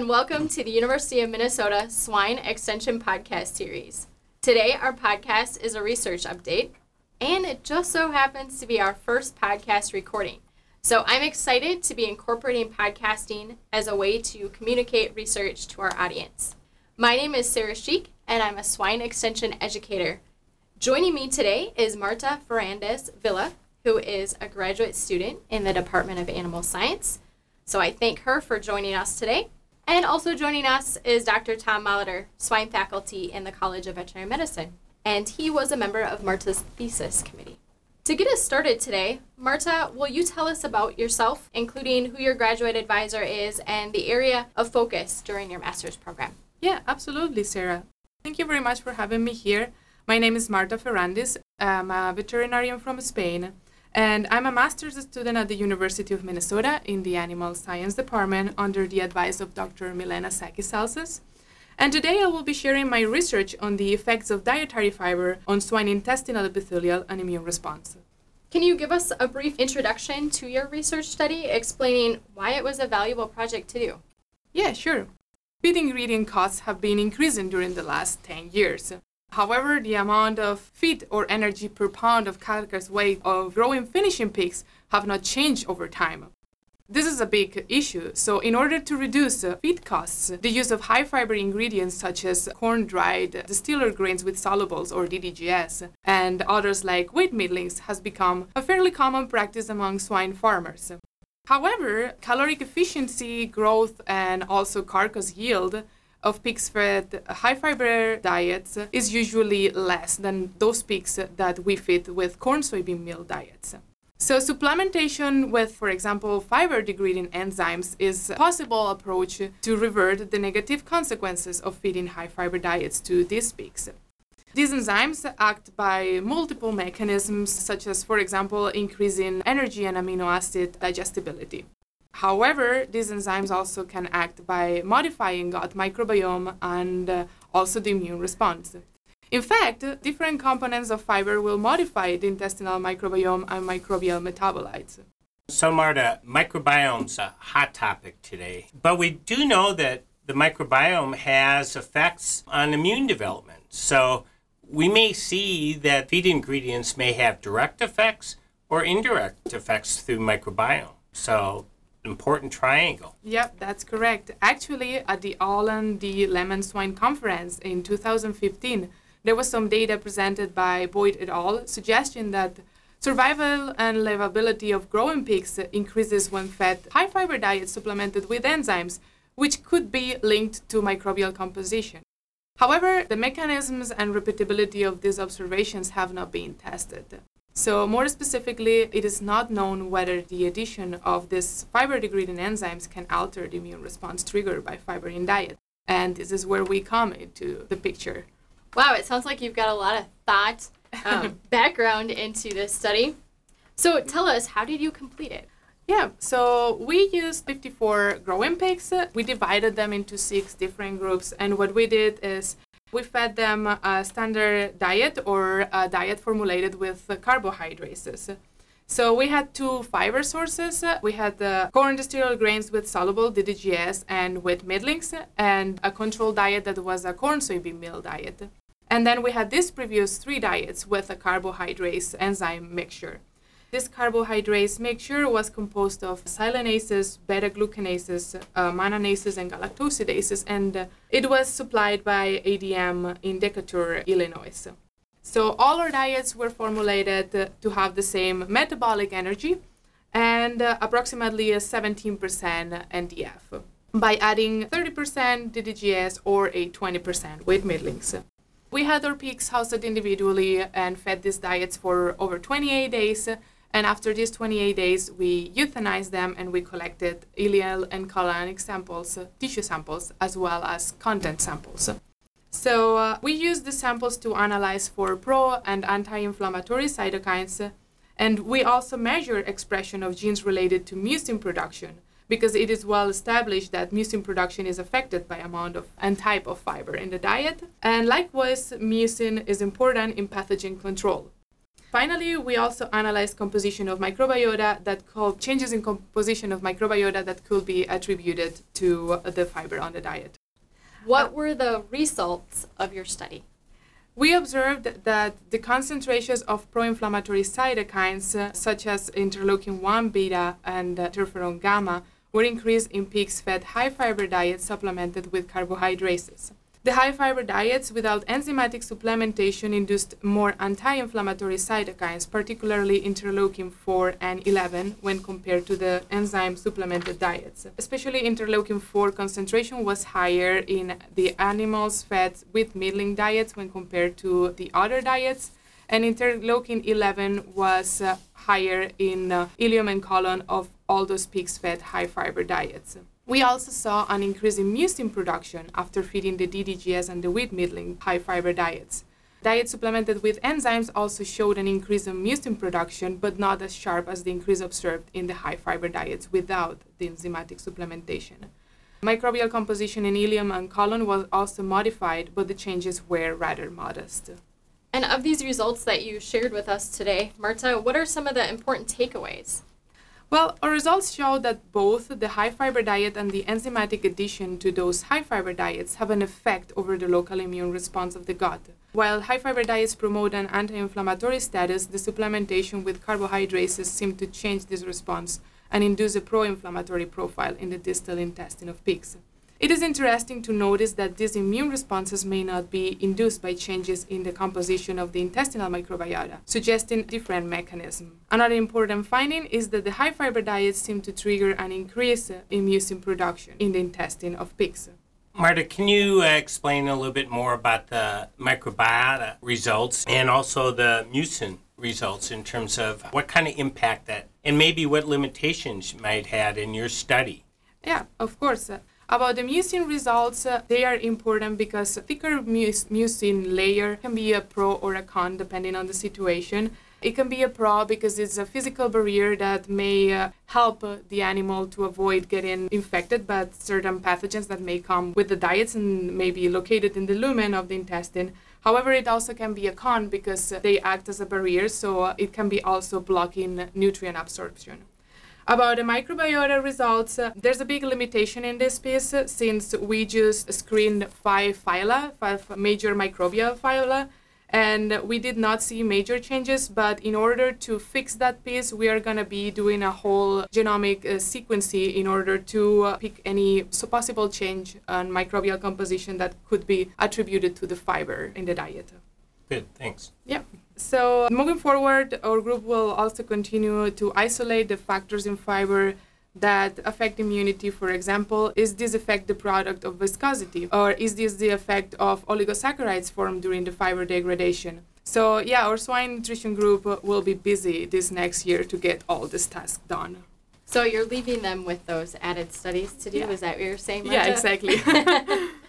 and welcome to the University of Minnesota Swine Extension Podcast Series. Today, our podcast is a research update, and it just so happens to be our first podcast recording. So, I'm excited to be incorporating podcasting as a way to communicate research to our audience. My name is Sarah Schieck, and I'm a swine extension educator. Joining me today is Marta Ferrandis Vila, who is a graduate student in the Department of Animal Science. So I thank her for joining us today. And also joining us is Dr. Tom Molitor, swine faculty in the College of Veterinary Medicine. And he was a member of Marta's thesis committee. To get us started today, Marta, will you tell us about yourself, including who your graduate advisor is and the area of focus during your master's program? Yeah, absolutely, Sarah. Thank you very much for having me here. My name is Marta Ferrandis. I'm a veterinarian from Spain. And I'm a master's student at the University of Minnesota in the Animal Science Department under the advice of Dr. Milena Sakis And today I will be sharing my research on the effects of dietary fiber on swine intestinal epithelial and immune response. Can you give us a brief introduction to your research study, explaining why it was a valuable project to do? Yeah, sure. Feed ingredient costs have been increasing during the last 10 years. However, the amount of feed or energy per pound of carcass weight of growing finishing pigs have not changed over time. This is a big issue. So, in order to reduce uh, feed costs, the use of high fiber ingredients such as corn dried distiller grains with solubles or DDGS and others like wheat middlings has become a fairly common practice among swine farmers. However, caloric efficiency, growth, and also carcass yield of pigs fed high fiber diets is usually less than those pigs that we feed with corn soybean meal diets. So supplementation with, for example, fiber degrading enzymes is a possible approach to revert the negative consequences of feeding high fiber diets to these pigs. These enzymes act by multiple mechanisms, such as, for example, increasing energy and amino acid digestibility. However, these enzymes also can act by modifying gut microbiome and uh, also the immune response. In fact, different components of fiber will modify the intestinal microbiome and microbial metabolites. So, Marta, microbiome's a hot topic today, but we do know that the microbiome has effects on immune development. So, we may see that feed ingredients may have direct effects or indirect effects through microbiome. So, important triangle. Yep, that's correct. Actually, at the Allen D. Leman Swine Conference in 2015, there was some data presented by Boyd et al. suggesting that survival and livability of growing pigs increases when fed high fiber diets supplemented with enzymes, which could be linked to microbial composition. However, the mechanisms and repeatability of these observations have not been tested. So, more specifically, it is not known whether the addition of these fiber degrading enzymes can alter the immune response triggered by fiber in diet. And this is where we come into the picture. Wow, it sounds like you've got a lot of thought, um, background into this study. So, tell us, how did you complete it? Yeah, so we used 54 growing pigs. We divided them into six different groups, and what we did is we fed them a standard diet or a diet formulated with carbohydrates. So we had two fiber sources. We had the corn distilled grains with soluble DDGS and with middlings, and a control diet that was a corn soybean meal diet. And then we had these previous three diets with a carbohydrates enzyme mixture. This carbohydrates mixture was composed of xylanases, beta glucanases, uh, mannanases, and galactosidases, and uh, it was supplied by ADM in Decatur, Illinois. So all our diets were formulated uh, to have the same metabolic energy and uh, approximately a 17% NDF by adding 30% DDGS or a 20% wheat middlings. We had our pigs housed individually and fed these diets for over 28 days and after these 28 days, we euthanized them and we collected ileal and colonic samples, uh, tissue samples, as well as content samples. So uh, we used the samples to analyze for pro and anti-inflammatory cytokines, and we also measured expression of genes related to mucin production because it is well established that mucin production is affected by amount of and type of fiber in the diet. And likewise, mucin is important in pathogen control. Finally, we also analyzed composition of microbiota that called changes in composition of microbiota that could be attributed to the fiber on the diet. What were the results of your study? We observed that the concentrations of pro inflammatory cytokines, uh, such as interleukin 1 beta and uh, interferon gamma, were increased in pigs fed high fiber diets supplemented with carbohydrates. The high fiber diets without enzymatic supplementation induced more anti inflammatory cytokines, particularly interleukin 4 and 11, when compared to the enzyme supplemented diets. Especially interleukin 4 concentration was higher in the animals fed with middling diets when compared to the other diets, and interleukin 11 was uh, higher in uh, ileum and colon of all those pigs fed high fiber diets. We also saw an increase in mucin production after feeding the DDGS and the wheat middling high fiber diets. Diets supplemented with enzymes also showed an increase in mucin production, but not as sharp as the increase observed in the high fiber diets without the enzymatic supplementation. Microbial composition in ileum and colon was also modified, but the changes were rather modest. And of these results that you shared with us today, Marta, what are some of the important takeaways? Well, our results show that both the high fiber diet and the enzymatic addition to those high fiber diets have an effect over the local immune response of the gut. While high fiber diets promote an anti inflammatory status, the supplementation with carbohydrates seem to change this response and induce a pro inflammatory profile in the distal intestine of pigs. It is interesting to notice that these immune responses may not be induced by changes in the composition of the intestinal microbiota, suggesting different mechanism. Another important finding is that the high fiber diets seem to trigger an increase in mucin production in the intestine of pigs. Marta, can you uh, explain a little bit more about the microbiota results and also the mucin results in terms of what kind of impact that and maybe what limitations might had in your study? Yeah, of course. About the mucin results, uh, they are important because thicker mucin layer can be a pro or a con depending on the situation. It can be a pro because it's a physical barrier that may uh, help uh, the animal to avoid getting infected by certain pathogens that may come with the diets and may be located in the lumen of the intestine. However, it also can be a con because they act as a barrier, so it can be also blocking nutrient absorption. About the microbiota results, uh, there's a big limitation in this piece uh, since we just screened five phyla, five major microbial phyla, and we did not see major changes. But in order to fix that piece, we are going to be doing a whole genomic uh, sequencing in order to uh, pick any so possible change on microbial composition that could be attributed to the fiber in the diet. Good, thanks. Yeah. So moving forward, our group will also continue to isolate the factors in fiber that affect immunity. For example, is this effect the product of viscosity, or is this the effect of oligosaccharides formed during the fiber degradation? So yeah, our swine nutrition group will be busy this next year to get all this task done. So you're leaving them with those added studies to do. Yeah. Is that what you're saying? Yeah, exactly.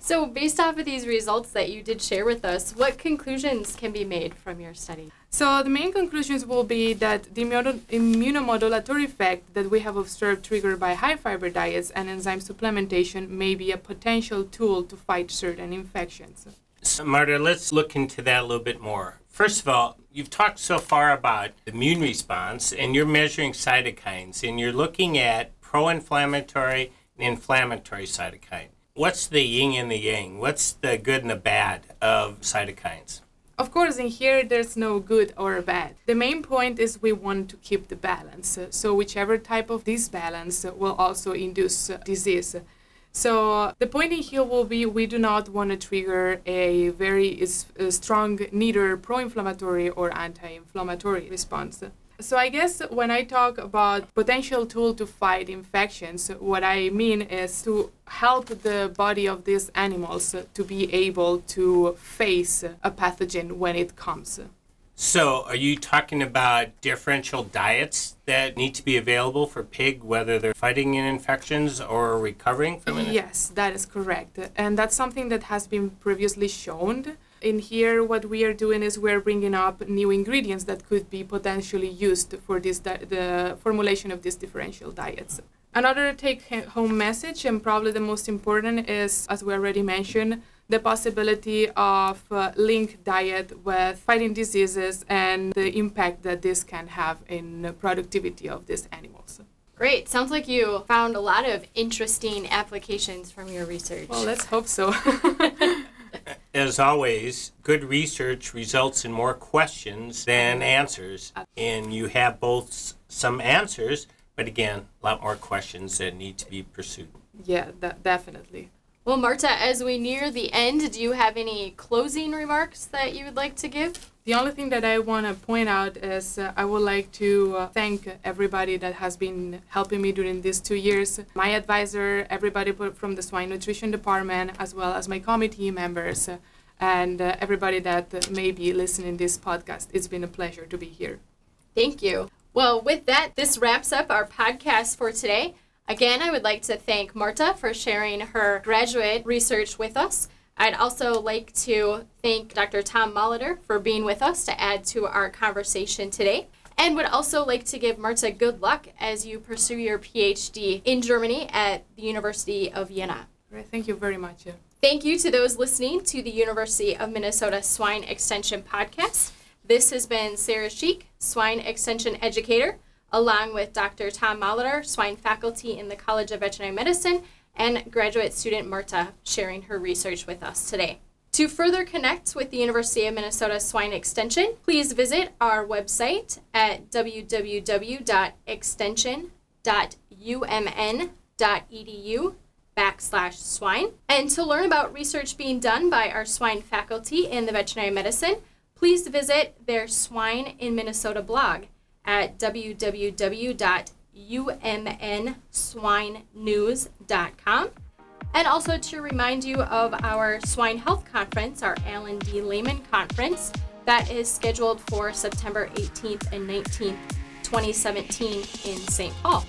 So, based off of these results that you did share with us, what conclusions can be made from your study? So the main conclusions will be that the immuno- immunomodulatory effect that we have observed triggered by high fiber diets and enzyme supplementation may be a potential tool to fight certain infections. So, Marta, let's look into that a little bit more. First of all, you've talked so far about immune response, and you're measuring cytokines, and you're looking at pro inflammatory and inflammatory cytokine. What's the yin and the yang? What's the good and the bad of cytokines? Of course, in here, there's no good or bad. The main point is we want to keep the balance. So, whichever type of disbalance will also induce disease. So, the point in here will be we do not want to trigger a very strong, neither pro inflammatory or anti inflammatory response. So I guess when I talk about potential tool to fight infections, what I mean is to help the body of these animals to be able to face a pathogen when it comes. So, are you talking about differential diets that need to be available for pig, whether they're fighting in infections or recovering from it? Yes, that is correct. And that's something that has been previously shown. In here, what we are doing is we're bringing up new ingredients that could be potentially used for this di- the formulation of these differential diets. Another take-home message, and probably the most important, is as we already mentioned, the possibility of uh, link diet with fighting diseases and the impact that this can have in the productivity of these animals. Great. Sounds like you found a lot of interesting applications from your research. Well, let's hope so. As always, good research results in more questions than answers. And you have both some answers, but again, a lot more questions that need to be pursued. yeah, that, definitely. Well, Marta, as we near the end, do you have any closing remarks that you would like to give? The only thing that I want to point out is uh, I would like to uh, thank everybody that has been helping me during these two years. My advisor, everybody from the swine nutrition department, as well as my committee members, and uh, everybody that may be listening this podcast. It's been a pleasure to be here. Thank you. Well, with that, this wraps up our podcast for today. Again, I would like to thank Marta for sharing her graduate research with us. I'd also like to thank Dr. Tom Molitor for being with us to add to our conversation today. And would also like to give Marta good luck as you pursue your PhD in Germany at the University of Vienna. Right, thank you very much. uh. Thank you to those listening to the University of Minnesota Swine Extension podcast. This has been Sarah Schieck, Swine Extension Educator, along with Dr. Tom Molitor, Swine Faculty in the College of Veterinary Medicine, and graduate student Marta sharing her research with us today. To further connect with the University of Minnesota Swine Extension, please visit our website at www.extension.umn.edu backslash swine. And to learn about research being done by our swine faculty in the veterinary medicine, please visit their Swine in Minnesota blog at www.umnswinenews.com. And also to remind you of our Swine Health Conference, our Allen D. Leman Conference, that is scheduled for September 18th and 19th, 2017 in St. Paul.